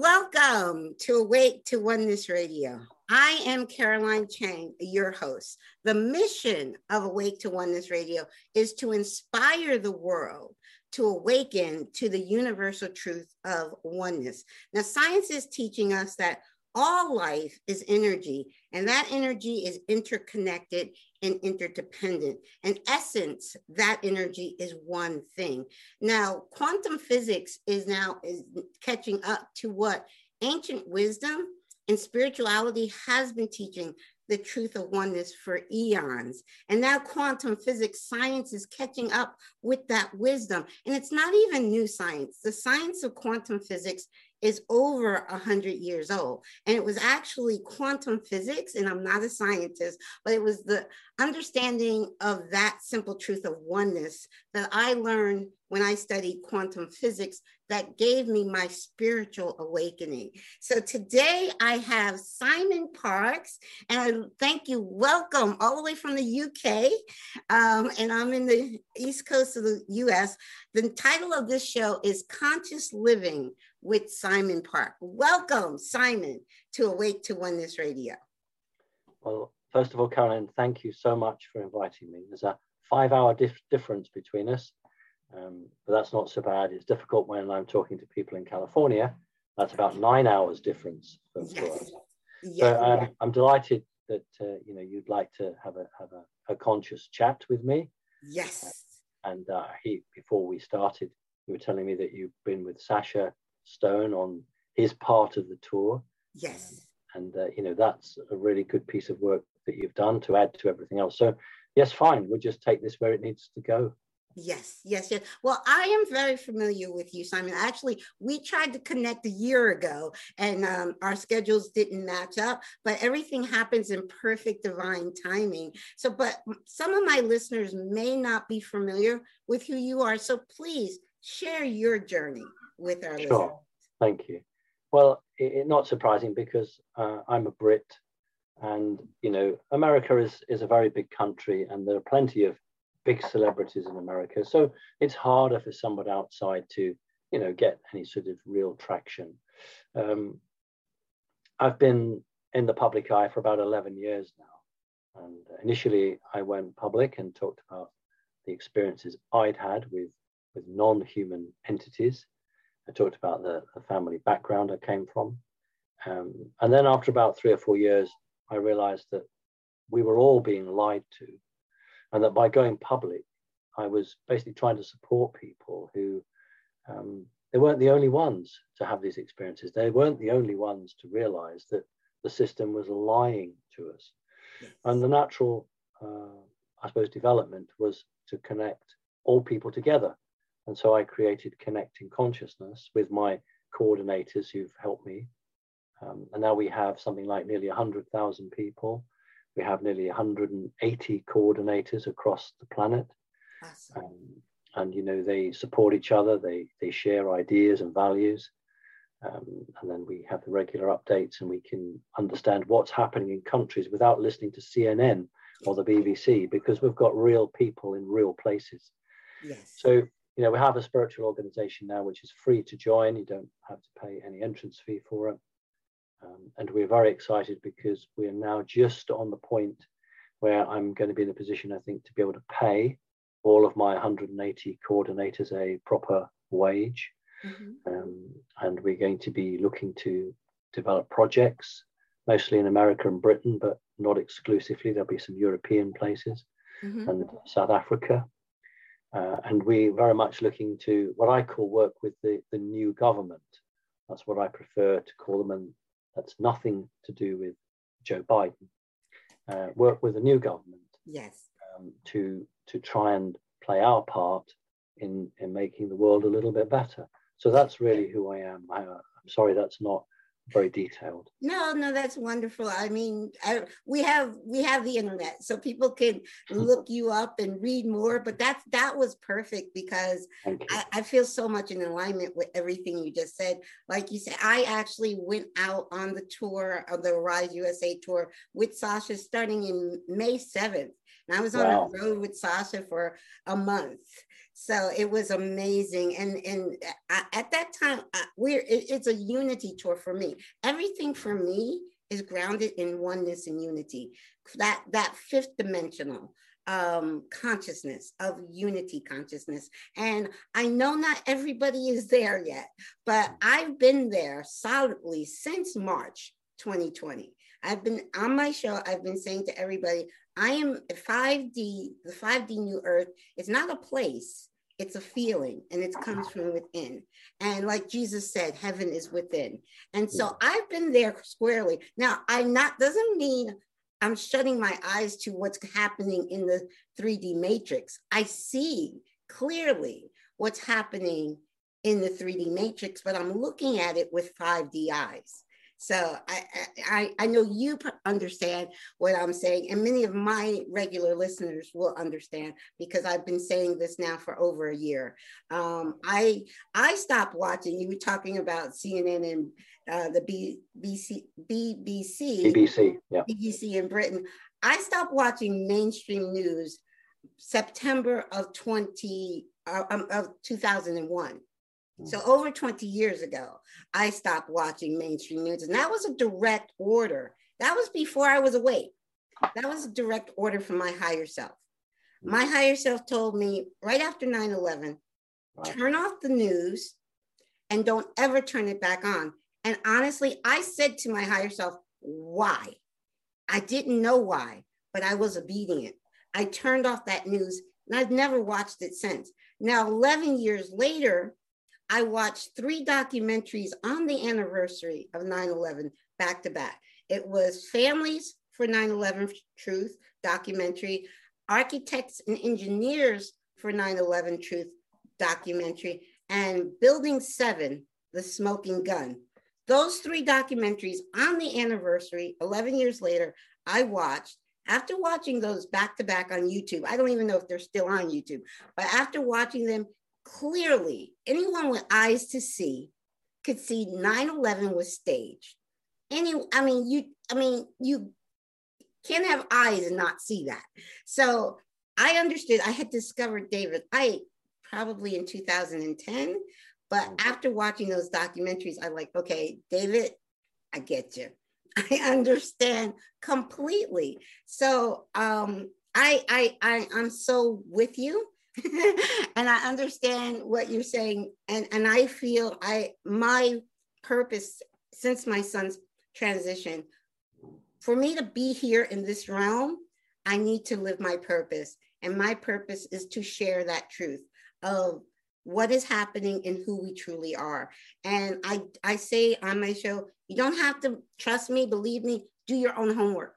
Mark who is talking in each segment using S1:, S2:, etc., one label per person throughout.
S1: Welcome to Awake to Oneness Radio. I am Caroline Chang, your host. The mission of Awake to Oneness Radio is to inspire the world to awaken to the universal truth of oneness. Now, science is teaching us that all life is energy, and that energy is interconnected and interdependent. In essence, that energy is one thing. Now, quantum physics is now is catching up to what ancient wisdom and spirituality has been teaching the truth of oneness for eons. And now quantum physics science is catching up with that wisdom. And it's not even new science. The science of quantum physics is over 100 years old. And it was actually quantum physics, and I'm not a scientist, but it was the understanding of that simple truth of oneness that I learned when I studied quantum physics that gave me my spiritual awakening. So today I have Simon Parkes, and I thank you. Welcome all the way from the UK, um, and I'm in the East Coast of the US. The title of this show is Conscious Living with Simon Park. Welcome, Simon, to Awake to Oneness Radio.
S2: Well, first of all, Caroline, thank you so much for inviting me. There's a five hour dif- difference between us, um, but that's not so bad. It's difficult when I'm talking to people in California. That's about nine hours difference. For,
S1: Yes.
S2: So um, I'm delighted that uh, you know you'd like to have a have a, a conscious chat with me.
S1: yes.
S2: And uh, he before we started, you were telling me that you've been with Sacha Stone on his part of the tour,
S1: Yes.
S2: and uh, you know that's a really good piece of work that you've done to add to everything else. So yes, fine, we'll just take this where it needs to go.
S1: Yes, yes, yes. Well, I am very familiar with you, Simon. Actually, we tried to connect a year ago and um, our schedules didn't match up, but everything happens in perfect divine timing. So, but some of my listeners may not be familiar with who you are. So please share your journey with our listeners.
S2: Sure. Thank you. Well, it, not surprising because uh, I'm a Brit, and you know America is is a very big country, and there are plenty of big celebrities in America. So it's harder for somebody outside to you know get any sort of real traction. Um, I've been in the public eye for about 11 years now, and initially I went public and talked about the experiences I'd had with with non-human entities. I talked about the, the family background I came from. Um, and then after about three or four years, I realized that we were all being lied to. And that by going public, I was basically trying to support people who um, they weren't the only ones to have these experiences. They weren't the only ones to realize that the system was lying to us. And the natural, uh, I suppose, development was to connect all people together. And so I created Connecting Consciousness with my coordinators who've helped me. Um, and now we have something like nearly 100,000 people. We have nearly 180 coordinators across the planet.
S1: Awesome.
S2: Um, and, you know, they support each other, they, they share ideas and values. Um, and then we have the regular updates and we can understand what's happening in countries without listening to CNN or the BBC because we've got real people in real places.
S1: Yes.
S2: So, you know, we have a spiritual organization now which is free to join. You don't have to pay any entrance fee for it. Um, and we're very excited because we are now just on the point where I'm going to be in a position, I think, to be able to pay all of my 180 coordinators a proper wage.
S1: Mhm.
S2: Um, and we're going to be looking to develop projects, mostly in America and Britain, but not exclusively. There'll be some European places
S1: Mhm.
S2: and South Africa. Uh, and we very much looking to what I call work with the, the new government. That's what I prefer to call them, and that's nothing to do with Joe Biden. Uh, work with the new government.
S1: Yes.
S2: Um, to to try and play our part in in making the world a little bit better. So that's really who I am. I, am sorry that's not very detailed.
S1: No, no, that's wonderful. I mean, I, we have we have the internet, so people can mm-hmm. look you up and read more. But that's that was perfect because I, I, feel so much in alignment with everything you just said. Like you said, I actually went out on the tour of the Rise USA tour with Sacha starting in May seventh, and I was on wow. the road with Sacha for a month so it was amazing. And and at that time we're it's a unity tour for me. Everything for me is grounded in oneness and unity. That that fifth dimensional um, consciousness of unity consciousness. And i know not everybody is there yet but i've been there solidly since march 2020 i've been on my show. I've been saying to everybody I am 5D, the 5D new earth. Is not a place, it's a feeling and it comes from within. And like Jesus said, heaven is within. And so I've been there squarely. Now, I'm not, doesn't mean I'm shutting my eyes to what's happening in the 3D matrix. I see clearly what's happening in the 3D matrix, but I'm looking at it with 5D eyes. So I, I, I know you understand what I'm saying, and many of my regular listeners will understand because I've been saying this now for over a year. Um, I I stopped watching. You were talking about CNN and uh, the B, BC, BBC,
S2: BBC, yeah.
S1: BBC in Britain. I stopped watching mainstream news September of 20 uh, um, of 2001 so mm. over 20 years ago, I stopped watching mainstream news, and that was a direct order. That was before I was awake. That was a direct order from my higher self. Mm. My higher self told me right after 9 11, turn off the news and don't ever turn it back on. And honestly, I said to my higher self, why? I didn't know why, but I was obedient. I turned off that news and I've never watched it since. Now, 11 years later, I watched three documentaries on the anniversary of 9 11 back to back. It was Families for 9 11 Truth documentary, Architects and Engineers for 9 11 Truth documentary, and Building 7 The Smoking Gun. Those three documentaries on the anniversary, 11 years later, I watched. After watching those back to back on YouTube, I don't even know if they're still on YouTube, but after watching them, clearly anyone with eyes to see could see 9-11 was staged. Any i mean you i mean you can't have eyes and not see that. So i understood i had discovered david icke probably in 2010 but mm. after watching those documentaries i'm like okay david i get you. I understand completely. So um I, I i i'm so with you and I understand what you're saying. And, and I feel I my purpose since my son's transition, for me to be here in this realm, I need to live my purpose. And my purpose is to share that truth of what is happening and who we truly are. And I, I say on my show, you don't have to trust me, believe me, do your own homework.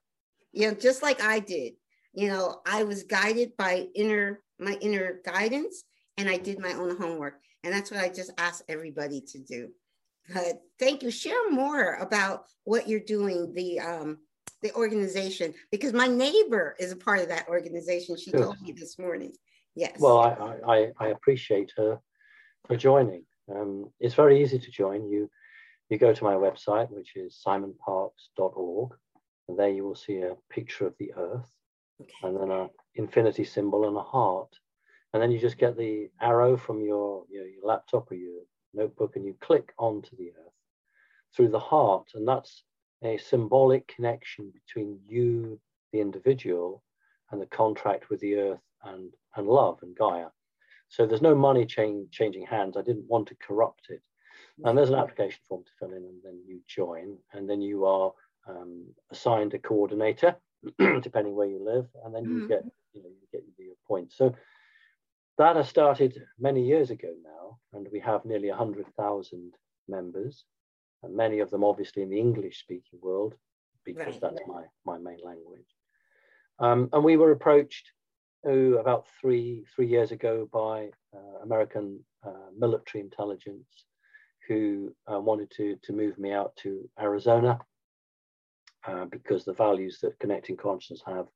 S1: You know, just like I did. You know, I was guided by inner my inner guidance and I did my own homework. And that's what I just ask everybody to do. But thank you. Share more about what you're doing, the um, the organization, because my neighbor is a part of that organization. She told me this morning. Yes.
S2: Well, I, I, I appreciate her for joining. Um, it's very easy to join. You you go to my website, which is simonparkes.org, and there you will see a picture of the earth okay. and then a infinity symbol and a heart. And then you just get the arrow from your, your, your laptop or your notebook and you click onto the earth through the heart. And that's a symbolic connection between you, the individual, and the contract with the earth and, and love and Gaia. So there's no money chain, changing hands. I didn't want to corrupt it. And there's an application form to fill in, and then you join, and then you are um, assigned a coordinator, depending where you live, and then you mm-hmm. get you know you get your point. So that has started many years ago now, and we have nearly 100,000 members, and many of them obviously in the English speaking world, because
S1: Right.
S2: that's my, my main language. Um, and we were approached oh, about three, three years ago by uh, American uh, military intelligence who uh, wanted to, to move me out to Arizona uh, because the values that Connecting Consciousness have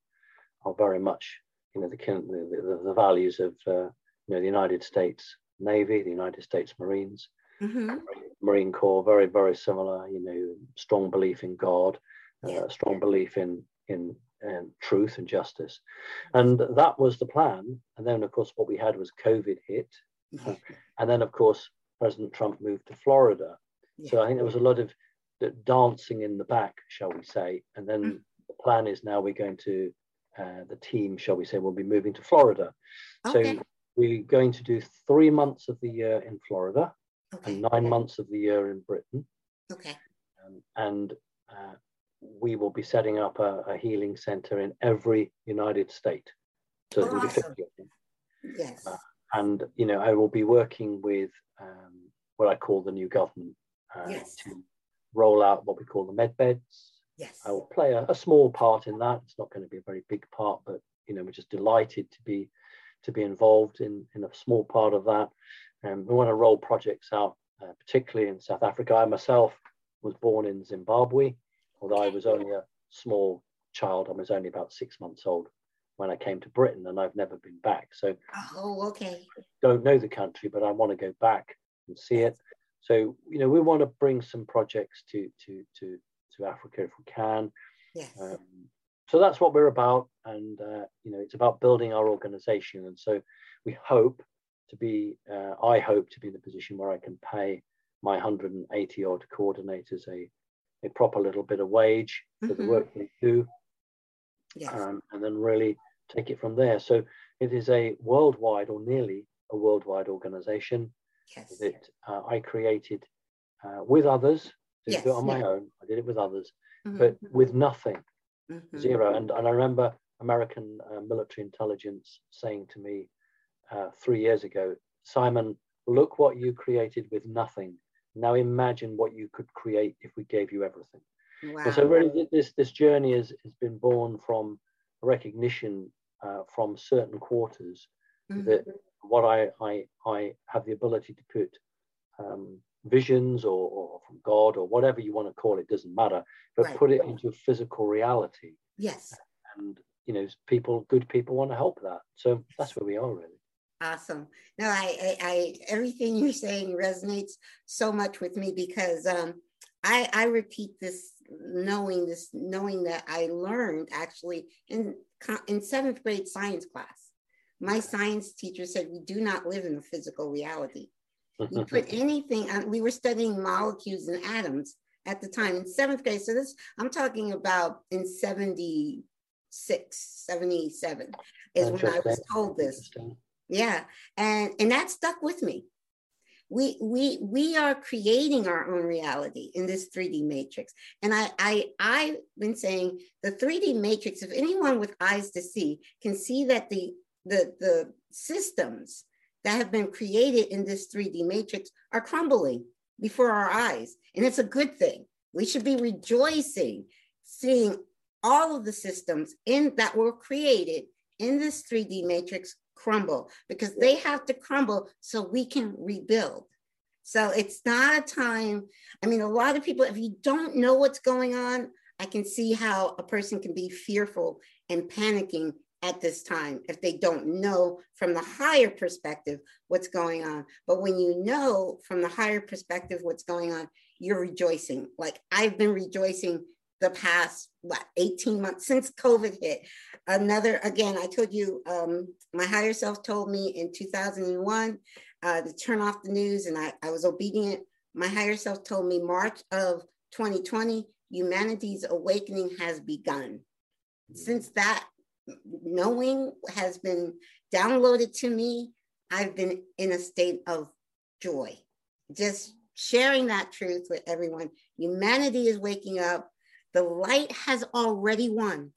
S2: are very much, you know, the, the, the, the values of, uh, you know, the United States Navy, the United States Marines,
S1: Mhm.
S2: Marine Corps, very, very similar, you know, strong belief in God,
S1: Yeah.
S2: uh, strong belief in, in, in truth and justice. And that was the plan. And then, of course, what we had was COVID hit.
S1: Yeah.
S2: And then, of course, President Trump moved to Florida. So I think there was a lot of dancing in the back, shall we say. And then
S1: Mm.
S2: the plan is now we're going to, uh, the team, shall we say, will be moving to Florida.
S1: Okay.
S2: So we're going to do three months of the year in Florida
S1: Okay.
S2: and nine months of the year in Britain.
S1: Okay.
S2: Um, and uh, we will be setting up a, a healing center in every United state. So there'll
S1: Awesome.
S2: 50 of them.
S1: Yes.
S2: Uh, And, you know, I will be working with um, what I call the new government uh,
S1: Yes.
S2: to roll out what we call the med beds.
S1: Yes.
S2: I will play a, a small part in that. It's not going to be a very big part, but, you know, we're just delighted to be to be involved in, in a small part of that. Um, we want to roll projects out, uh, particularly in South Africa. I myself was born in Zimbabwe, although I was only a small child. I was only about six months old when I came to Britain, and I've never been back. So
S1: Oh, okay.
S2: don't know the country, but I want to go back and see it. So you know, we want to bring some projects to to to to Africa if we can.
S1: Yes.
S2: Um, so that's what we're about, and uh, you know, it's about building our organization. And so we hope to be, uh, I hope to be in the position where I can pay my 180 odd coordinators a a proper little bit of wage for the
S1: Mhm.
S2: work they do,
S1: yes.
S2: um, and then really take it from there. So it is a worldwide or nearly a worldwide organization
S1: yes.
S2: that uh, I created uh, with others. Didn't do it
S1: Yes,
S2: on my own. I did it with others,
S1: Mhm.
S2: but with nothing,
S1: Mhm.
S2: zero. And, and I remember American uh, military intelligence saying to me uh, three years ago, Simon, look what you created with nothing. Now imagine what you could create if we gave you everything.
S1: Wow.
S2: And so really this this journey has, has been born from recognition uh, from certain quarters
S1: Mhm.
S2: that what I, I I have the ability to put um, visions or, or from God or whatever you want to call it doesn't matter, but
S1: Right.
S2: put it into physical reality.
S1: Yes.
S2: And you know, people, good people want to help that. So that's where we are really.
S1: Awesome. No, I, I, I, everything you're saying resonates so much with me because um, I, I repeat this, knowing this, knowing that I learned actually in in seventh grade science class. My science teacher said we do not live in a physical reality. You put anything on. We were studying molecules and atoms at the time in seventh grade. So this, I'm talking about in 76, 77 is when I was told this. Yeah, and and that stuck with me. We we we are creating our own reality in this 3D matrix. And I I I've been saying the 3D matrix. If anyone with eyes to see can see that the the the systems that have been created in this 3D matrix are crumbling before our eyes, and it's a good thing. We should be rejoicing, seeing all of the systems in that were created in this 3D matrix crumble because they have to crumble so we can rebuild. So it's not a time. I mean, a lot of people, if you don't know what's going on, I can see how a person can be fearful and panicking at this time if they don't know from the higher perspective what's going on. But when you know from the higher perspective what's going on, you're rejoicing. Like I've been rejoicing the past what 18 months since COVID hit. Another again, I told you um, my higher self told me in 2001 uh, to turn off the news, and I, I was obedient. My higher self told me March of 2020, humanity's awakening has begun. Since that knowing has been downloaded to me, I've been in a state of joy. Just sharing that truth with everyone. Humanity is waking up. The light has already won.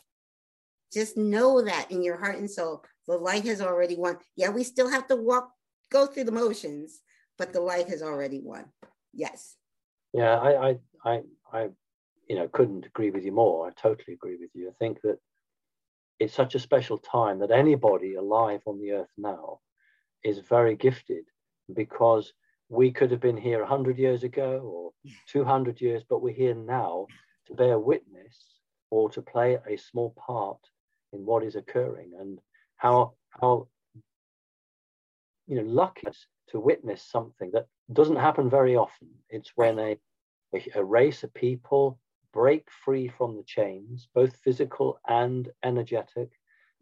S1: just know that in your heart and soul, the light has already won. Yeah, we still have to walk, go through the motions, but the light has already won. Yes.
S2: Yeah, I, I, I, I, you know, couldn't agree with you more. I totally agree with you. I think that it's such a special time that anybody alive on the earth now is very gifted because we could have been here 100 years ago or 200 years, but we're here now to bear witness or to play a small part in what is occurring and how how you know lucky to witness something that doesn't happen very often. It's when a, a race of people break free from the chains both physical and energetic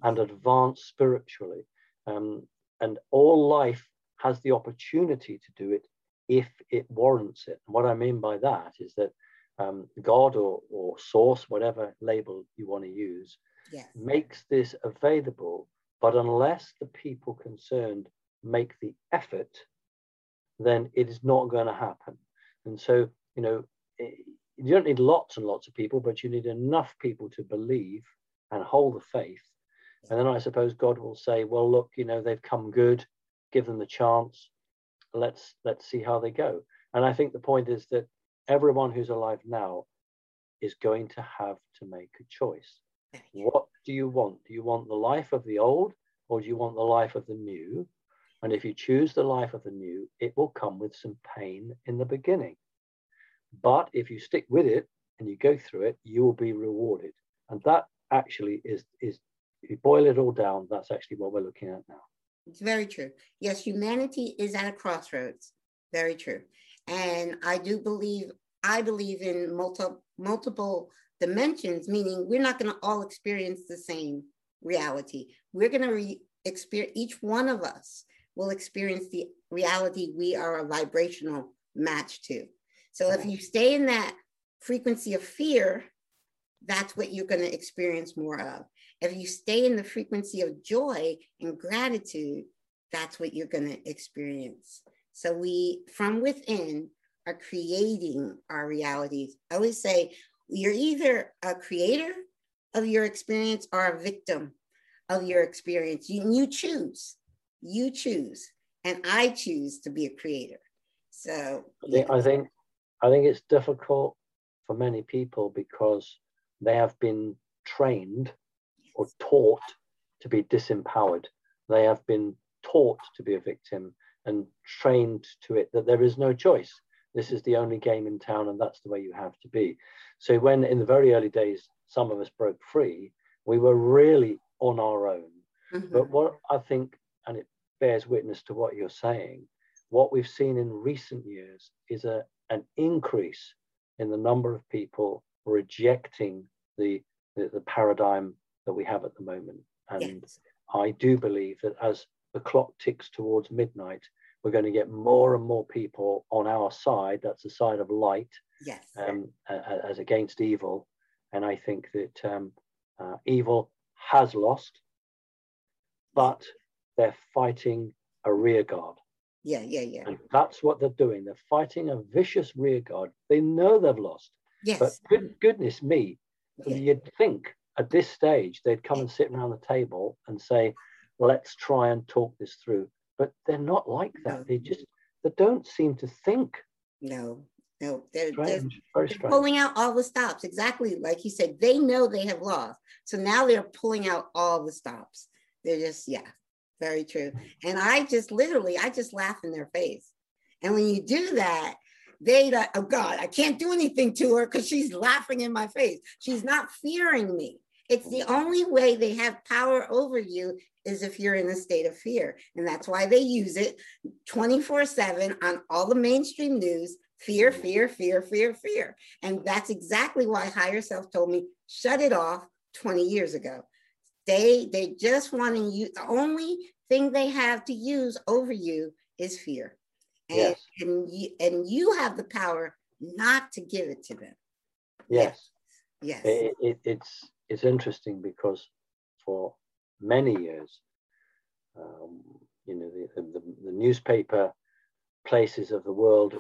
S2: and advance spiritually um, and all life has the opportunity to do it if it warrants it and what i mean by that is that um, god or, or source whatever label you want to use
S1: Yes.
S2: makes this available, but unless the people concerned make the effort, then it is not going to happen. And so, you know, you don't need lots and lots of people, but you need enough people to believe and hold the faith. And then I suppose God will say, well, look, you know, they've come good, give them the chance. Let's let's see how they go. And I think the point is that everyone who's alive now is going to have to make a choice. What do you want? Do you want the life of the old or do you want the life of the new? And if you choose the life of the new, it will come with some pain in the beginning. But if you stick with it and you go through it, you will be rewarded. And that actually is, is if you boil it all down, that's actually what we're looking at now.
S1: It's very true. Yes, humanity is at a crossroads. Very true. And I do believe, I believe in multi, multiple dimensions, meaning we're not going to all experience the same reality. We're going to re- experience, each one of us will experience the reality we are a vibrational match to. So if you stay in that frequency of fear, that's what you're going to experience more of. If you stay in the frequency of joy and gratitude, that's what you're going to experience. So we, from within, are creating our realities. I always say you're either a creator of your experience or a victim of your experience. You, you choose, you choose, and I choose to be a creator. So
S2: think, I think I think it's difficult for many people because they have been trained or taught to be disempowered. They have been taught to be a victim and trained to it that there is no choice. This is the only game in town, and that's the way you have to be. So, when in the very early days, some of us broke free, we were really on our own.
S1: Mhm.
S2: But what I think, and it bears witness to what you're saying, what we've seen in recent years is a, an increase in the number of people rejecting the, the, the paradigm that we have at the moment. And
S1: yes,
S2: I do believe that as the clock ticks towards midnight, we're going to get more and more people on our side. That's the side of light,
S1: yes,
S2: um, as against evil. And I think that um, uh, evil has lost, but they're fighting a rear guard.
S1: Yeah, yeah, yeah,
S2: And that's what they're doing. They're fighting a vicious rear guard. They know they've lost.
S1: Yes.
S2: But good, goodness me,
S1: Yeah.
S2: you'd think at this stage they'd come and sit around the table and say, let's try and talk this through. But they're not like
S1: No.
S2: that. They just they don't seem to think.
S1: no, no, they're, they're, they're pulling out all the stops. Exactly like you said, they know they have lost. So now they're pulling out all the stops. They're just, yeah, very true. And I just literally, I just laugh in their face. And when you do that, they like, oh God, I can't do anything to her because she's laughing in my face. She's not fearing me. It's the only way they have power over you is if you're in a state of fear. And that's why they use it 24 7 on all the mainstream news fear, fear, fear, fear, fear. And that's exactly why higher self told me shut it off 20 years ago. They they just want to use the only thing they have to use over you is fear. And,
S2: Yes.
S1: and you and you have the power not to give it to them.
S2: Yes.
S1: Yes.
S2: It, it, it's it's interesting because for many years, um, you know, the, the, the newspaper places of the world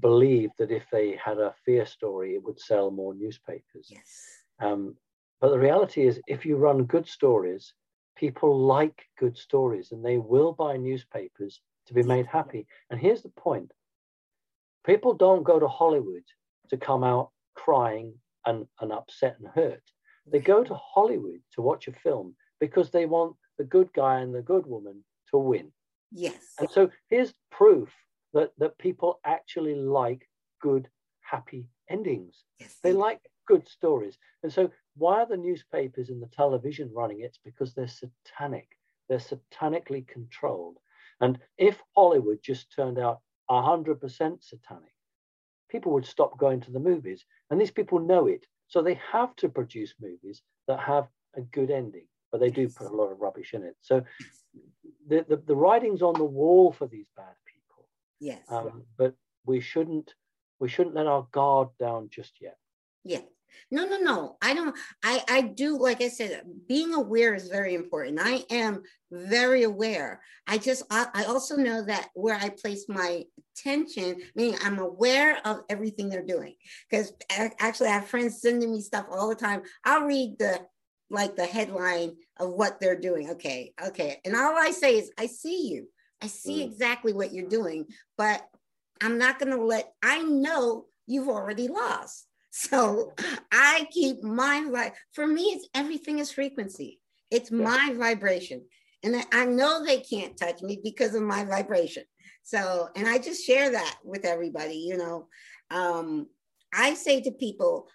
S2: believed that if they had a fear story, it would sell more newspapers.
S1: yes.
S2: Um, but the reality is, if you run good stories, people like good stories and they will buy newspapers to be made happy. And here's the point people don't go to Hollywood to come out crying and, and upset and hurt. They go to Hollywood to watch a film because they want the good guy and the good woman to win.
S1: Yes.
S2: And so here's proof that, that people actually like good, happy endings.
S1: Yes.
S2: They like good stories. And so why are the newspapers and the television running? it? It's because they're satanic. They're satanically controlled. And if Hollywood just turned out 100% satanic, people would stop going to the movies. And these people know it. So they have to produce movies that have a good ending, but they do put a lot of rubbish in it. So the, the, the writing's on the wall for these bad people.
S1: Yes.
S2: Um, but we shouldn't we shouldn't let our guard down just yet.
S1: Yeah. No, no, no. I don't. I I do. Like I said, being aware is very important. I am very aware. I just. I, I also know that where I place my attention, meaning I'm aware of everything they're doing. Because actually, I have friends sending me stuff all the time. I'll read the like the headline of what they're doing. Okay, okay, and all I say is, I see you. I see
S2: Mm.
S1: exactly what you're doing, but I'm not going to let. I know you've already lost. So I keep my life. For me, it's everything is frequency. It's
S2: Yeah.
S1: my vibration. And I- I know they can't touch me because of my vibration. So, and I just share that with everybody, you know. Um, I say to people,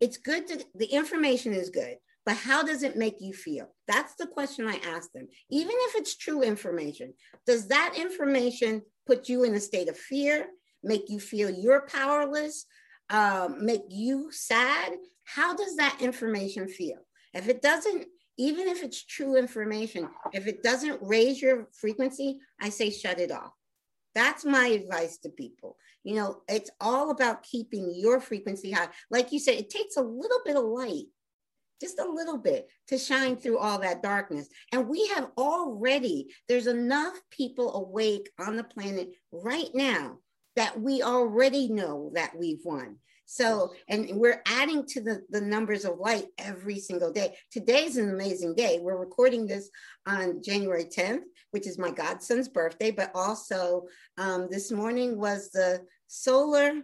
S1: it's good to, the information is good, but how does it make you feel? That's the question I ask them. Even if it's true information, does that information put you in a state of fear, make you feel you're powerless, um, make you sad? How does that information feel? If it doesn't, even if it's true information, if it doesn't raise your frequency, I say shut it off. That's my advice to people. You know, it's all about keeping your frequency high. Like you said, it takes a little bit of light, just a little bit, to shine through all that darkness. And we have already, there's enough people awake on the planet right now that we already know that we've won. So, and we're adding to the, the numbers of light every single day. Today's an amazing day. We're recording this on January 10th, which is my godson's birthday, but also um, this morning was the solar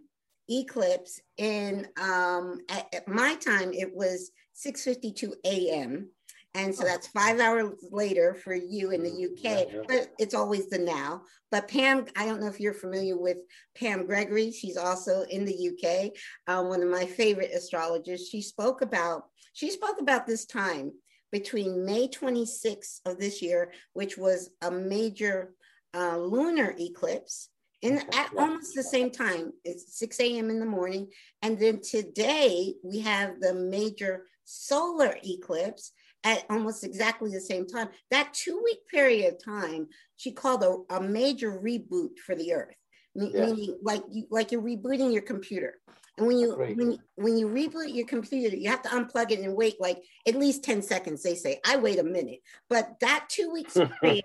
S1: eclipse in um, at, at my time it was 6:52 a.m. And so that's five hours later for you in the UK,
S2: Yeah, yeah.
S1: but it's always the now. But Pam, I don't know if you're familiar with Pam Gregory. She's also in the UK, um, one of my favorite astrologers. She spoke about she spoke about this time between May 26th of this year, which was a major uh, lunar eclipse, in at almost the same time. It's 6 a.m. in the morning, and then today we have the major solar eclipse at almost exactly the same time. That two week period of time, she called a, a major reboot for the earth,
S2: Yes.
S1: meaning like you, like you're rebooting your computer. And when you when, you- when you reboot your computer, you have to unplug it and wait like at least 10 seconds. They say, I wait a minute. But that two weeks period,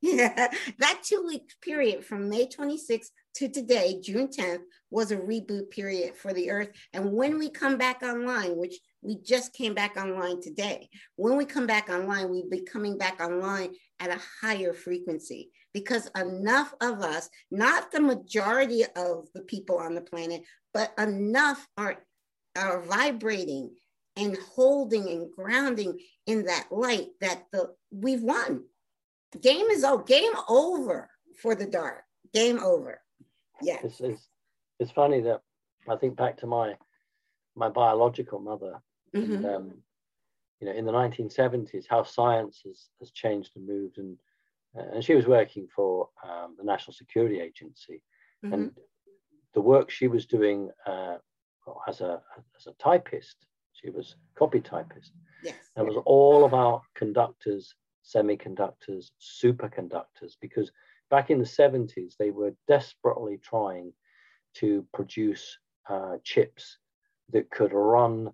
S1: yeah, that two week period from May 26th to today, June 10th, was a reboot period for the earth. And when we come back online, which we just came back online today, when we come back online, we'll be coming back online at a higher frequency because enough of us, not the majority of the people on the planet, but enough are, are vibrating and holding and grounding in that light that the we've won. Game is over. Game over for the dark. Game over. Yeah.
S2: It's, it's, it's funny that I think back to my my biological mother,
S1: Mhm.
S2: and um, you know, in the 1970s, how science has, has changed and moved, and and she was working for um, the National Security Agency,
S1: Mhm.
S2: and the work she was doing uh, as a as a typist, she was copy typist.
S1: Yes.
S2: It was all about conductors, semiconductors, superconductors, because back in the 70s, they were desperately trying to produce uh, chips that could run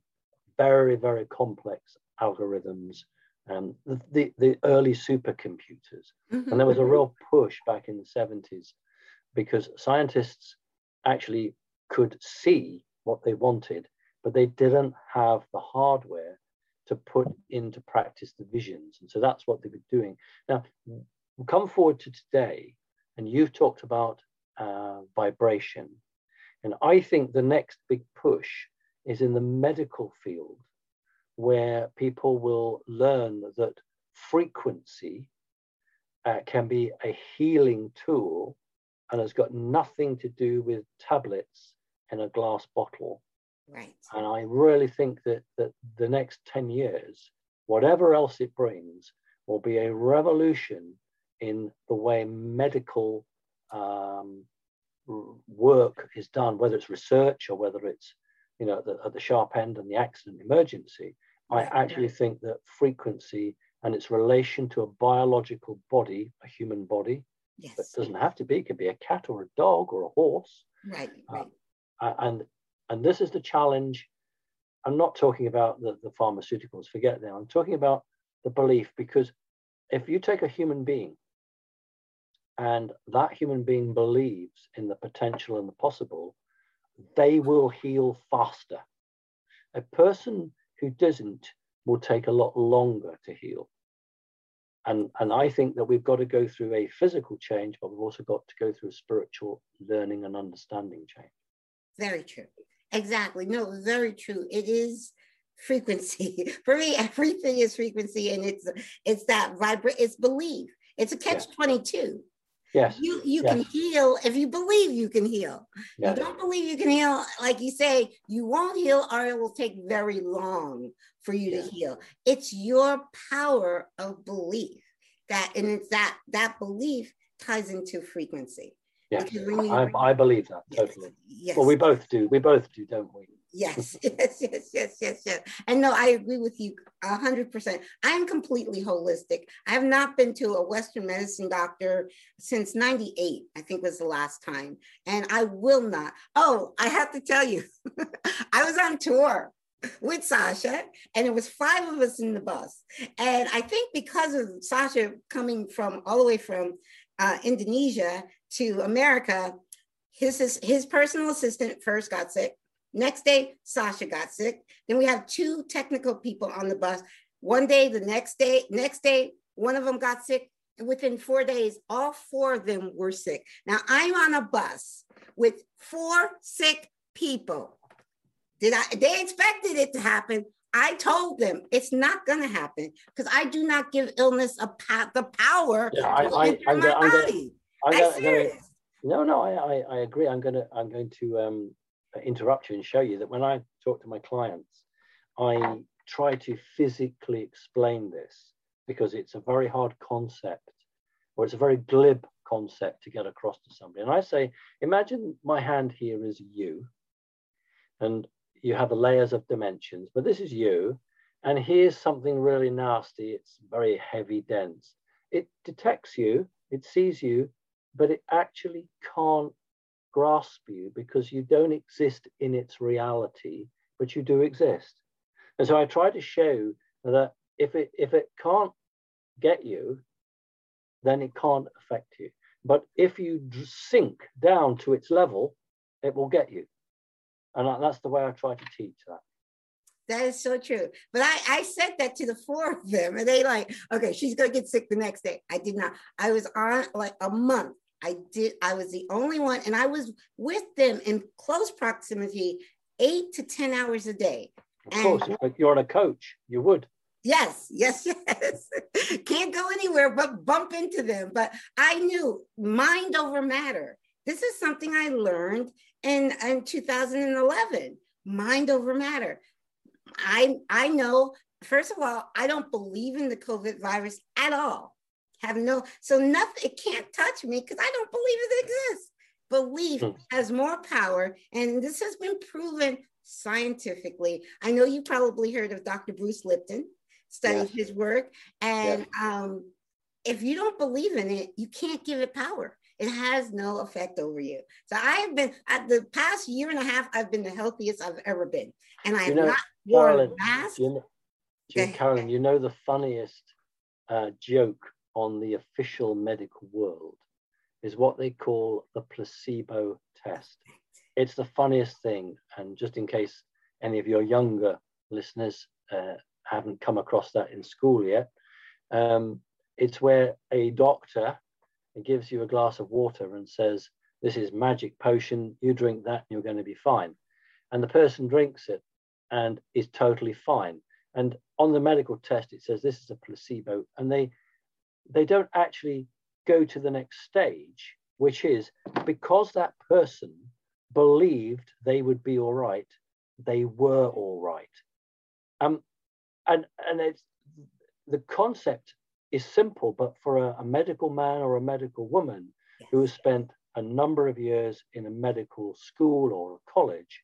S2: very, very complex algorithms and the, the, early supercomputers.
S1: Mhm.
S2: And there was a real push back in the 70s because scientists actually could see what they wanted, but they didn't have the hardware to put into practice the visions. And so that's what they've been doing. Now, come forward to today, and you've talked about uh, vibration. And I think the next big push is in the medical field, where people will learn that frequency uh, can be a healing tool and has got nothing to do with tablets in a glass bottle.
S1: Right.
S2: And I really think that, that the next 10 years, whatever else it brings, will be a revolution in the way medical um, work is done, whether it's research or whether it's, you know, at the, at the sharp end and the accident emergency. I actually think that frequency and its relation to a biological body, a human body,
S1: yes.
S2: it doesn't have to be, it could be a cat or a dog or a horse.
S1: Right,
S2: uh,
S1: right.
S2: Uh, and and this is the challenge. I'm not talking about the, the pharmaceuticals, forget them. I'm talking about the belief because if you take a human being and that human being believes in the potential and the possible, they will heal faster. A person who doesn't will take a lot longer to heal. And, and I think that we've got to go through a physical change, but we've also got to go through a spiritual learning and understanding change.
S1: Very true. Exactly. No, very true. It is frequency. For me, everything is frequency, and it's it's that vibrate. It's belief. It's a catch twenty two.
S2: Yes.
S1: You you
S2: yes.
S1: can heal if you believe you can heal.
S2: Yes.
S1: You don't believe you can heal, like you say, you won't heal, or it will take very long for you
S2: Yeah.
S1: to heal. It's your power of belief that, and it's that that belief ties into frequency.
S2: Yes. I, I believe that totally.
S1: Yes.
S2: Well, we both do. We both do, don't we?
S1: Yes, yes, yes, yes, yes, yes. And no, I agree with you a hundred percent. I am completely holistic. I have not been to a Western medicine doctor since 98, I think was the last time. And I will not. Oh, I have to tell you, I was on tour with Sacha, and it was five of us in the bus. And I think because of Sacha coming from all the way from uh, Indonesia to America, his his personal assistant first got sick. Next day, Sacha got sick. Then we have two technical people on the bus. One day, the next day, next day, one of them got sick. And within four days, all four of them were sick. Now I'm on a bus with four sick people. Did I? They expected it to happen. I told them it's not going to happen because I do not give illness a pa- the power
S2: Yeah, I-
S1: to
S2: I-
S1: enter
S2: I'm
S1: my
S2: go- I'm go-
S1: body.
S2: I'm
S1: I'm
S2: gonna- gonna- no, no, I, I, I agree. I'm gonna I'm going to um, interrupt you and show you that when I talk to my clients, I try to physically explain this because it's a very hard concept, or it's a very glib concept to get across to somebody. And I say, imagine my hand here is you, and you have the layers of dimensions, but this is you, and here's something really nasty. It's very heavy, dense. It detects you, it sees you, but it actually can't grasp you because you don't exist in its reality, but you do exist. And so I try to show that if it if it can't get you, then it can't affect you. But if you sink down to its level, it will get you. And that's the way I try to teach that.
S1: That is so true. But I, I said that to the four of them, and they like, okay, she's gonna get sick the next day. I did not. I was on like a month. I did. I was the only one, and I was with them in close proximity, eight to ten hours a day.
S2: Of
S1: And-
S2: course, if you're on a coach, you would.
S1: Yes, yes, yes. Can't go anywhere but bump into them. But I knew mind over matter. This is something I learned in, in 2011. Mind over matter. I I know, first of all, I don't believe in the COVID virus at all. Have no, so nothing, it can't touch me because I don't believe it exists. Belief
S2: Hmm.
S1: has more power, and this has been proven scientifically. I know you probably heard of Dr. Bruce Lipton, studied his work, and um, if you don't believe in it, you can't give it power. It has no effect over you. So I have been at the past year and a half. I've been the healthiest I've ever been, and I have
S2: know,
S1: not worn a mask.
S2: you know, you- Caroline, you know the funniest uh, joke on the official medical world is what they call the placebo test. It's the funniest thing. And just in case any of your younger listeners uh, haven't come across that in school yet. Um, it's where a doctor gives you a glass of water and says, This is magic potion, you drink that and you're going to be fine. And the person drinks it and is totally fine. And on the medical test, it says this is a placebo, and they they don't actually go to the next stage, which is because that person believed they would be all right, they were all right. Um, and and it's the concept is simple, but for a, a medical man or a medical woman yes. who has spent a number of years in a medical school or a college,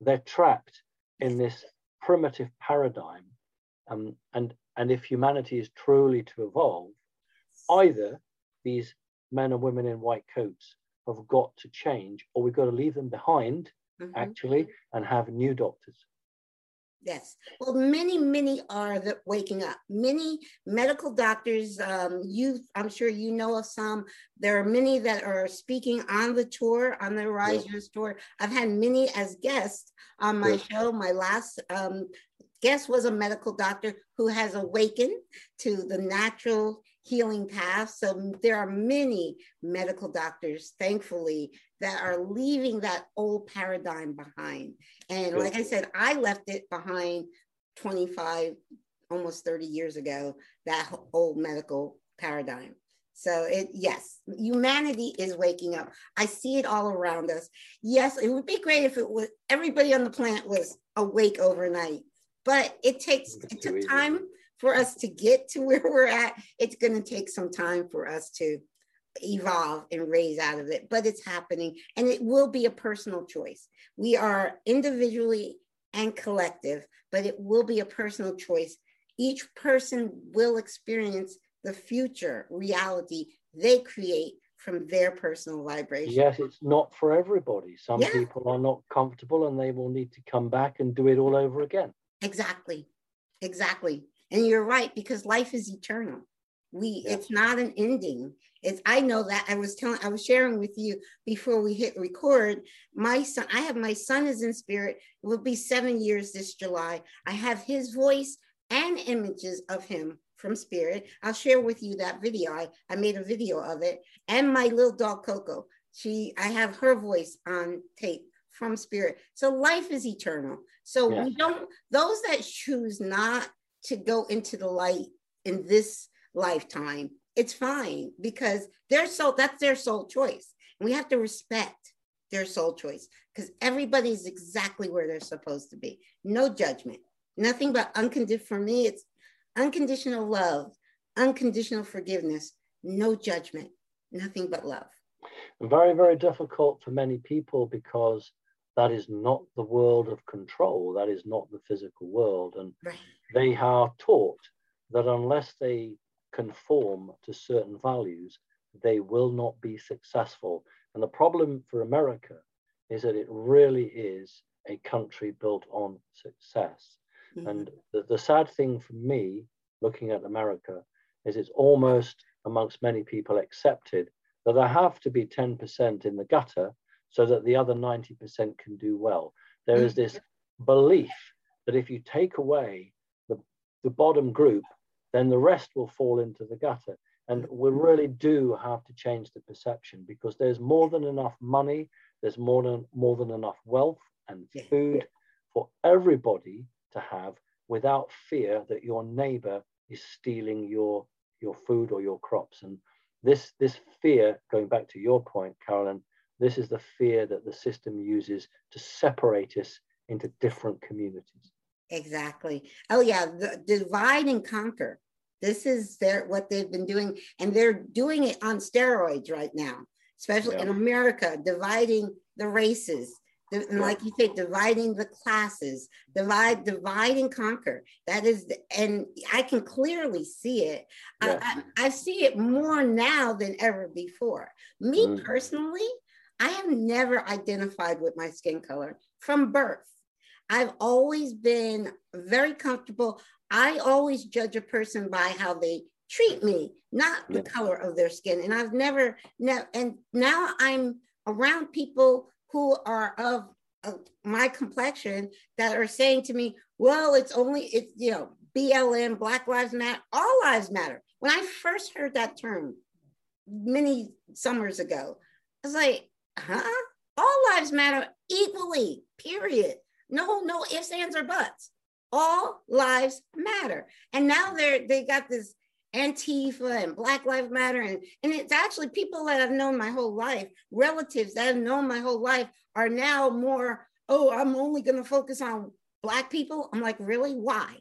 S2: they're trapped in this primitive paradigm. Um, and, and if humanity is truly to evolve, either these men and women in white coats have got to change, or we've got to leave them behind, mm-hmm. actually, and have new doctors.
S1: Yes. Well, many, many are the waking up. Many medical doctors, um, you, I'm sure you know of some. There are many that are speaking on the tour, on the Rise yeah. tour. I've had many as guests on my yeah. show. My last um, guest was a medical doctor who has awakened to the natural healing path. So there are many medical doctors, thankfully, that are leaving that old paradigm behind. And like I said, I left it behind 25, almost 30 years ago, that old medical paradigm. So it yes, humanity is waking up. I see it all around us. Yes, it would be great if it was everybody on the planet was awake overnight. But it takes it took time for us to get to where we're at. It's going to take some time for us to evolve and raise out of it, but it's happening and it will be a personal choice. We are individually and collective, but it will be a personal choice. Each person will experience the future reality they create from their personal vibration.
S2: Yes, it's not for everybody. Some yeah. people are not comfortable and they will need to come back and do it all over again.
S1: Exactly. Exactly. And you're right, because life is eternal. We yeah. it's not an ending. It's I know that I was telling I was sharing with you before we hit record. My son, I have my son is in spirit. It will be seven years this July. I have his voice and images of him from spirit. I'll share with you that video. I, I made a video of it. And my little dog Coco. She I have her voice on tape from spirit. So life is eternal. So yeah. we don't those that choose not to go into the light in this lifetime, it's fine because their soul, that's their soul choice. And we have to respect their soul choice because everybody's exactly where they're supposed to be. No judgment, nothing but unconditional. For me, it's unconditional love, unconditional forgiveness, no judgment, nothing but love.
S2: Very, very difficult for many people because that is not the world of control. That is not the physical world. And right. they are taught that unless they conform to certain values, they will not be successful. And the problem for America is that it really is a country built on success. Mm-hmm. And the, the sad thing for me, looking at America, is it's almost amongst many people accepted that there have to be 10% in the gutter so that the other 90% can do well. There is mm-hmm. this belief that if you take away the, the bottom group, then the rest will fall into the gutter. And mm-hmm. we really do have to change the perception because there's more than enough money, there's more than, more than enough wealth and food for everybody to have without fear that your neighbor is stealing your, your food or your crops. And this, this fear, going back to your point, Caroline, this is the fear that the system uses to separate us into different communities.
S1: Exactly. Oh yeah, the divide and conquer. This is their what they've been doing, and they're doing it on steroids right now, especially yeah. in America, dividing the races. And like you say, dividing the classes, divide, divide and conquer. That is, the, and I can clearly see it. Yeah. I, I, I, see it more now than ever before. Me mm. personally, I have never identified with my skin color from birth. I've always been very comfortable. I always judge a person by how they treat me, not the color of their skin. And I've never, and now I'm around people who are of, of my complexion that are saying to me, well, it's only, it's, you know, BLM, Black Lives Matter, all lives matter. When I first heard that term many summers ago, I was like, huh? All lives matter equally, period. No, no ifs, ands, or buts. All lives matter. And now they're they got this Antifa and Black Lives Matter. And, and it's actually people that I've known my whole life, relatives that I've known my whole life are now more, oh, I'm only going to focus on Black people. I'm like, really? Why?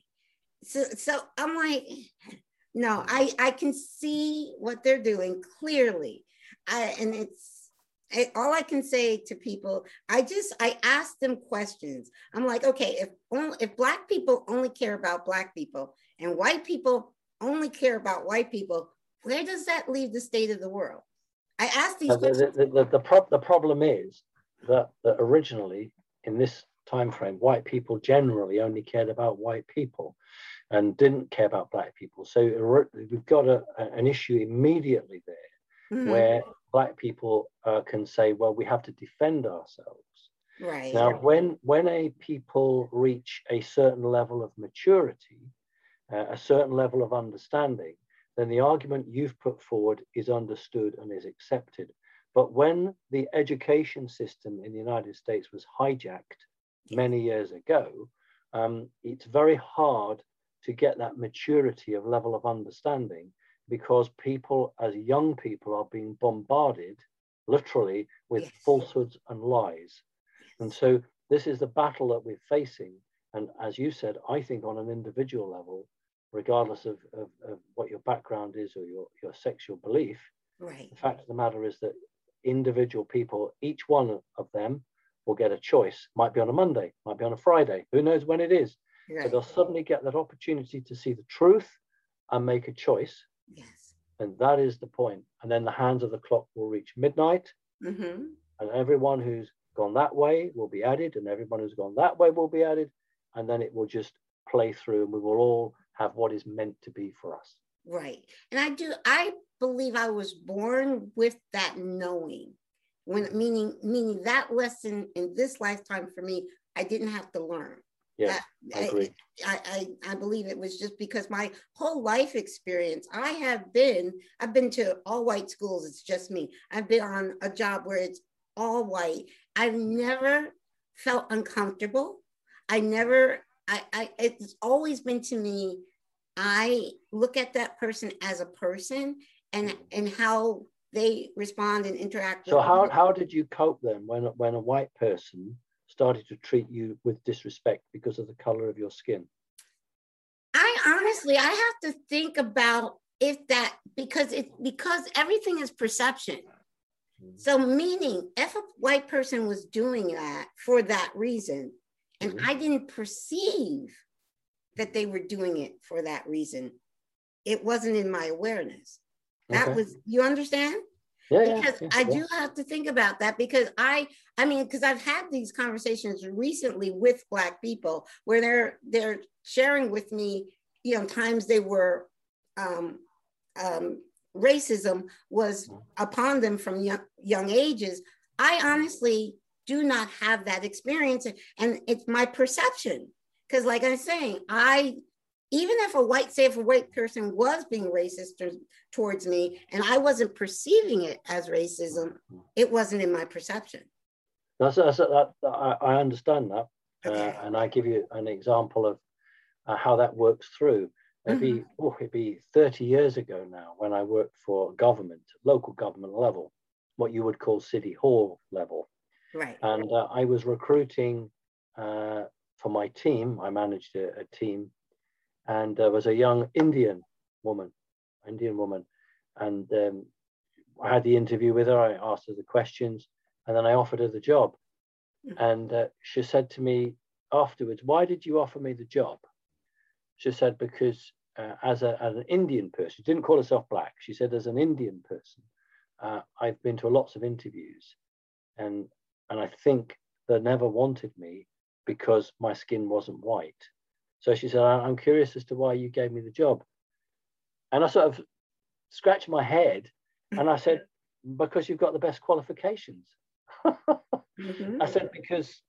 S1: So, so I'm like, no, I, I can see what they're doing clearly. I, and it's, I, all I can say to people, I just I ask them questions. I'm like, okay, if only, if black people only care about black people and white people only care about white people, where does that leave the state of the world? I ask these
S2: the,
S1: questions.
S2: The, the, the, pro- the problem is that, that originally in this time frame, white people generally only cared about white people and didn't care about black people. So we've got a, an issue immediately there mm-hmm. where black people uh, can say, well, we have to defend ourselves.
S1: Right.
S2: Now, when when a people reach a certain level of maturity, uh, a certain level of understanding, then the argument you've put forward is understood and is accepted. But when the education system in the United States was hijacked many years ago, um, it's very hard to get that maturity of level of understanding because people, as young people, are being bombarded literally with yes. falsehoods and lies. And so this is the battle that we're facing. And as you said, I think on an individual level, regardless of, of, of, what your background is or your, your sexual belief.
S1: Right.
S2: The fact of the matter is that individual people, each one of them will get a choice. Might be on a Monday, might be on a Friday, who knows when it is. Right. But they'll suddenly get that opportunity to see the truth and make a choice.
S1: Yes.
S2: And that is the point. And then the hands of the clock will reach midnight.
S1: Mm-hmm.
S2: And everyone who's gone that way will be added, and everyone who's gone that way will be added. And then it will just play through, and we will all have what is meant to be for us.
S1: Right. And I do, I believe I was born with that knowing. When meaning meaning that lesson in this lifetime for me, I didn't have to learn.
S2: Yeah, uh, I, agree.
S1: I, I, I believe it was just because my whole life experience, I have been, I've been to all white schools, it's just me. I've been on a job where it's all white. I've never felt uncomfortable. I never I, I it's always been to me i look at that person as a person and mm. and how they respond and interact
S2: so how, how did you cope then when when a white person started to treat you with disrespect because of the color of your skin
S1: i honestly i have to think about if that because it because everything is perception mm-hmm. so meaning if a white person was doing that for that reason and mm-hmm. I didn't perceive that they were doing it for that reason. It wasn't in my awareness. That okay. was, you understand?
S2: Yeah,
S1: because
S2: yeah,
S1: I do have to think about that because I, I mean, because I've had these conversations recently with Black people where they're they're sharing with me, you know, times they were um, um, racism was mm-hmm. upon them from young, young ages. I honestly do not have that experience. And it's my perception. Because, like I'm saying, I, even if a white, say, if a white person was being racist towards me and I wasn't perceiving it as racism, it wasn't in my perception.
S2: That's, that's that, I, I understand that. Uh,
S1: Okay.
S2: Uh, and I give you an example of uh, how that works through. It'd be,
S1: Mm-hmm.
S2: oh, it'd be 30 years ago now when I worked for government, local government level, what you would call city hall level.
S1: Right.
S2: And uh, I was recruiting uh, for my team. I managed a, a, team, and there was a young Indian woman, Indian woman, and um, I had the interview with her. I asked her the questions, and then I offered her the job. And uh, she said to me afterwards, "Why did you offer me the job?" She said, "Because uh, as, a, as an Indian person, she didn't call herself black. She said, as an Indian person, uh, I've been to lots of interviews, and and I think they never wanted me because my skin wasn't white. So she said, I'm curious as to why you gave me the job. And I sort of scratched my head and I said, because you've got the best qualifications. mm-hmm. I said, because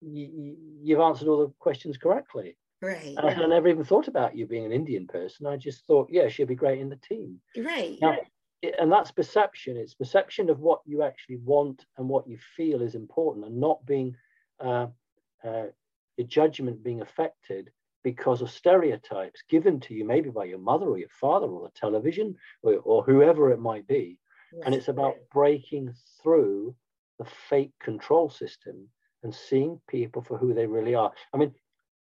S2: you, you've answered all the questions correctly.
S1: Right.
S2: And I never even thought about you being an Indian person. I just thought, yeah, she'd be great in the team.
S1: Right.
S2: Now, it- and that's perception. It's perception of what you actually want and what you feel is important, and not being uh, uh, your judgment being affected because of stereotypes given to you, maybe by your mother or your father or the television or, or whoever it might be. And it's about breaking through the fake control system and seeing people for who they really are. I mean,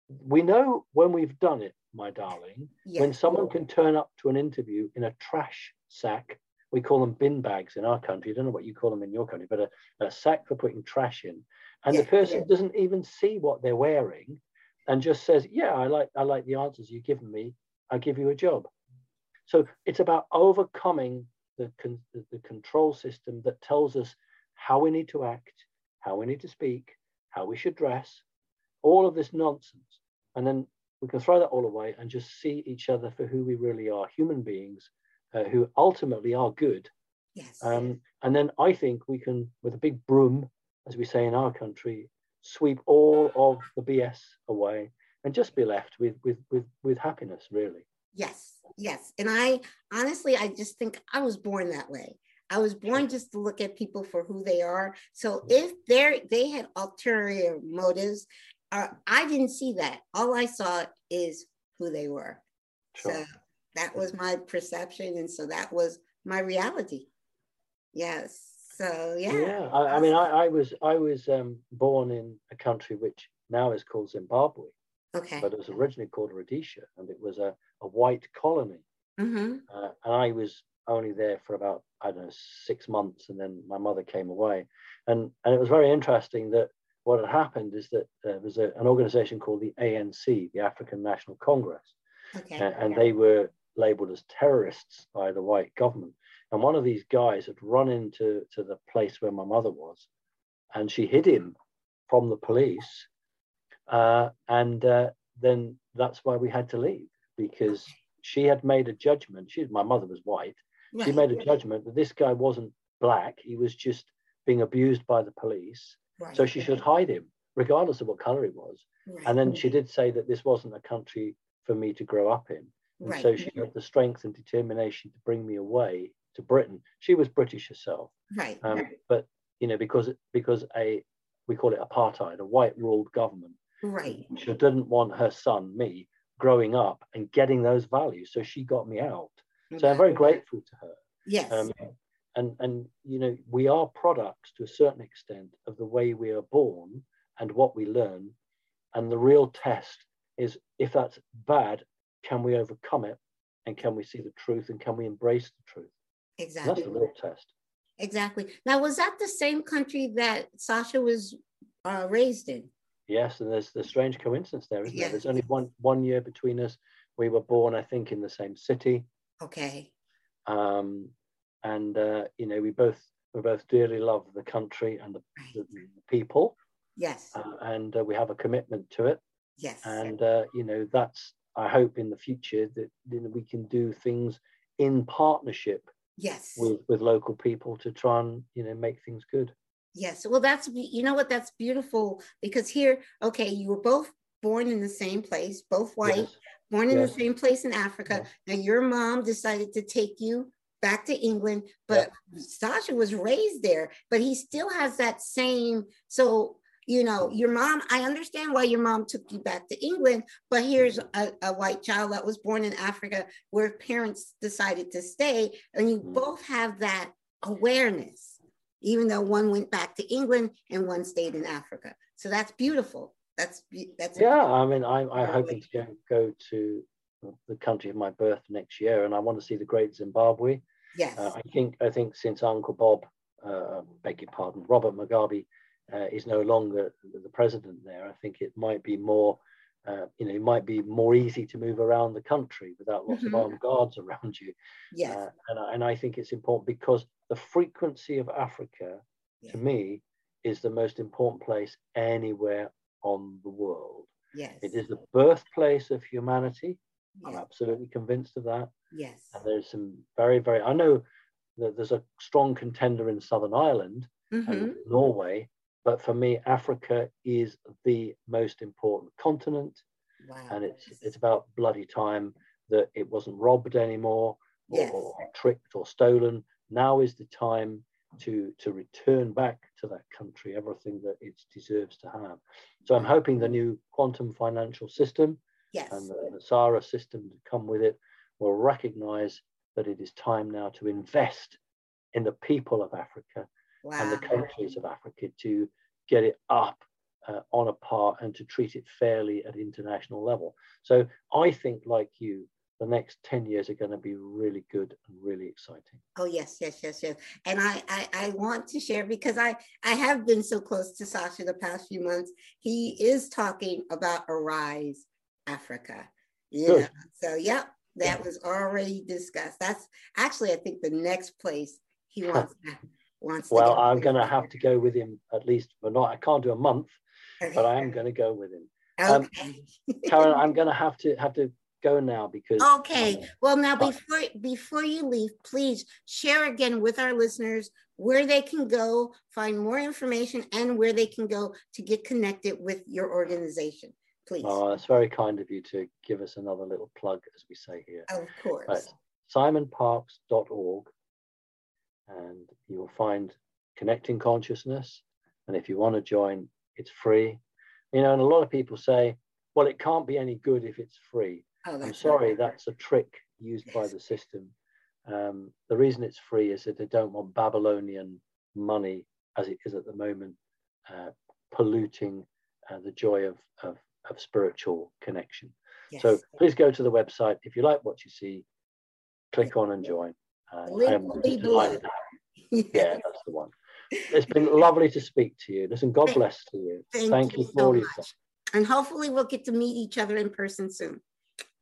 S2: we know when we've done it, my darling, when someone can turn up to an interview in a trash sack, we call them bin bags in our country. I don't know what you call them in your country, but a, a sack for putting trash in. And the person doesn't even see what they're wearing and just says, Yeah, I like I like the answers you've given me. I'll give you a job. So it's about overcoming the, con- the, the control system that tells us how we need to act, how we need to speak, how we should dress, all of this nonsense. And then we can throw that all away and just see each other for who we really are human beings uh, who ultimately are good.
S1: Yes.
S2: Um, and then I think we can, with a big broom, as we say in our country, sweep all of the BS away and just be left with, with, with, with happiness, really.
S1: Yes, yes. And I honestly, I just think I was born that way. I was born just to look at people for who they are. So if they're they had ulterior motives, uh, I didn't see that. All I saw is who they were.
S2: Sure.
S1: So that was my perception, and so that was my reality. Yes. So yeah.
S2: Yeah, I, I mean, I, I was I was um, born in a country which now is called Zimbabwe,
S1: Okay.
S2: but it was originally called Rhodesia, and it was a, a white colony.
S1: hmm
S2: Uh, and I was only there for about I don't know six months, and then my mother came away, and and it was very interesting that what had happened is that there was a, an organization called the ANC, the African National Congress,
S1: Okay.
S2: a- and they were labeled as terrorists by the white government. And one of these guys had run into to the place where my mother was, and she hid him from the police. Uh, and uh, then that's why we had to leave because she had made a judgment. She, my mother was white. She
S1: Right,
S2: made a judgment that this guy wasn't black. He was just being abused by the police.
S1: right,
S2: So she should hide him, regardless of what color he was.
S1: right,
S2: And then she did say that this wasn't a country for me to grow up in. And so she had the strength and determination to bring me away to Britain. She was British herself,
S1: right,
S2: um, but you know, because because a we call it apartheid, a white ruled government,
S1: right.
S2: she didn't want her son, me, growing up and getting those values. So she got me out. So I'm very grateful to her.
S1: Yes.
S2: Um, and and you know, we are products to a certain extent of the way we are born and what we learn. And the real test is if that's bad, can we overcome it? And can we see the truth and can we embrace the truth? And that's
S1: exactly.
S2: the real test.
S1: Exactly. Now, was that the same country that Sacha was uh, raised in?
S2: Yes, and there's the strange coincidence there, isn't
S1: Yeah.
S2: there? There's only one one year between us. We were born, I think, in the same city.
S1: Okay.
S2: Um, and uh, you know, we both we both dearly love the country and the, the, the people,
S1: Yes.
S2: uh, and uh, we have a commitment to it.
S1: yes.
S2: And uh, you know, that's I hope in the future that you know, we can do things in partnership
S1: yes.
S2: with with local people to try and you know make things good.
S1: Yes. Well, that's you know what that's beautiful because here, okay, you were both born in the same place, both white,
S2: Yes.
S1: born in
S2: Yes.
S1: the same place in Africa. Now your mom decided to take you back to England, but Sacha was raised there, but he still has that same. So you know, your mom. I understand why your mom took you back to England, but here's a, a white child that was born in Africa where parents decided to stay, and you
S2: Mm.
S1: both have that awareness, even though one went back to England and one stayed in Africa. So that's beautiful. That's that's
S2: Yeah, I mean, I, I'm hoping to go, go to the country of my birth next year, and I want to see the great Zimbabwe.
S1: yes,
S2: Uh, I think I think since Uncle Bob, uh, beg your pardon, Robert Mugabe uh, is no longer the president there, I think it might be more, uh, you know, it might be more easy to move around the country without lots
S1: Mhm.
S2: of armed guards around you.
S1: yes,
S2: Uh, and, I, and I think it's important because the frequency of Africa, to me, is the most important place anywhere on the world.
S1: yes,
S2: It is the birthplace of humanity. I'm absolutely convinced of that.
S1: yes,
S2: And there's some very, very, I know that there's a strong contender in Southern Ireland
S1: Mhm.
S2: and Norway, but for me, Africa is the most important continent.
S1: Wow.
S2: and it's it's about bloody time that it wasn't robbed anymore or,
S1: Yes.
S2: or tricked or stolen. Now is the time to to return back to that country everything that it deserves to have. So I'm hoping the new quantum financial system
S1: yes.
S2: and the, the SARA system to come with it will recognize that it is time now to invest in the people of Africa
S1: wow.
S2: and the countries of Africa to get it up uh, on a par and to treat it fairly at international level. So I think, like you, the next 10 years are going to be really good and really exciting.
S1: Oh yes, yes, yes, yes. And I, I, I want to share because I, I have been so close to Sacha the past few months. He is talking about Arise Africa. Yeah.
S2: Good.
S1: So yep, that was already discussed. That's actually I think the next place he wants to, wants. to
S2: Well. I'm going to have to go with him at least for not, I can't do a month, but I am going to go with him. um, Karen, I'm going to have to have to go now because
S1: Okay. Well, now before before you leave, please share again with our listeners where they can go find more information and where they can go to get connected with your organization. Please.
S2: oh, it's very kind of you to give us another little plug, as we say here.
S1: of course.
S2: Right. simonparkes.org and you will find connecting consciousness and if you want to join it's free you know and a lot of people say well it can't be any good if it's free
S1: Oh,
S2: i'm sorry
S1: right.
S2: that's a trick used by the system um, the reason it's free is that they don't want babylonian money as it is at the moment uh, polluting uh, the joy of, of, of spiritual connection
S1: Yes.
S2: so please go to the website. If you like what you see, click on and join. Uh,
S1: The link
S2: I am
S1: will be below.
S2: delighted to have you. Yeah, that's the one. It's been lovely to speak to you. Listen, God bless to you.
S1: Thank,
S2: Thank
S1: you,
S2: you for
S1: so
S2: all you've
S1: much. And hopefully we'll get to meet each other in person soon.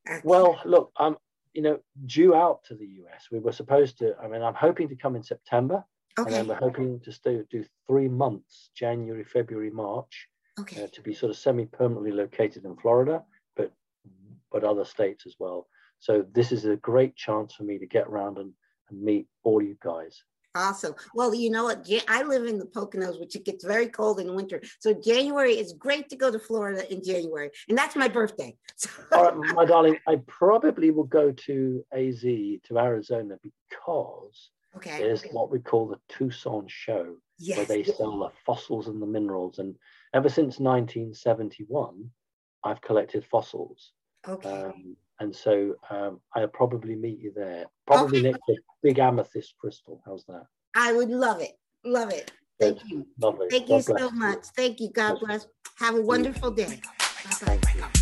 S1: Okay.
S2: Well, look, I'm you know due out to the US. We were supposed to. I mean, I'm hoping to come in September, and
S1: okay.
S2: then we're hoping to stay do three months: January, February, March,
S1: Okay.
S2: uh, to be sort of semi-permanently located in Florida, but but other states as well. So this is a great chance for me to get around and, and meet all you guys.
S1: Awesome. Well, you know what? I live in the Poconos, which it gets very cold in winter. So January is great to go to Florida in January, and that's my birthday. So,
S2: All right, my darling, I probably will go to AZ to Arizona because
S1: okay.
S2: there's what we call the Tucson show, where they sell the fossils and the minerals. And ever since 1971, I've collected fossils.
S1: Okay.
S2: Um, and so um, I'll probably meet you there, probably
S1: Okay.
S2: next to big amethyst crystal. How's that?
S1: I would love it. Love it.
S2: Good.
S1: Thank you.
S2: Lovely.
S1: Thank
S2: God
S1: you so much. Thank you. God bless. Have a wonderful day. Bye-bye.
S2: Thank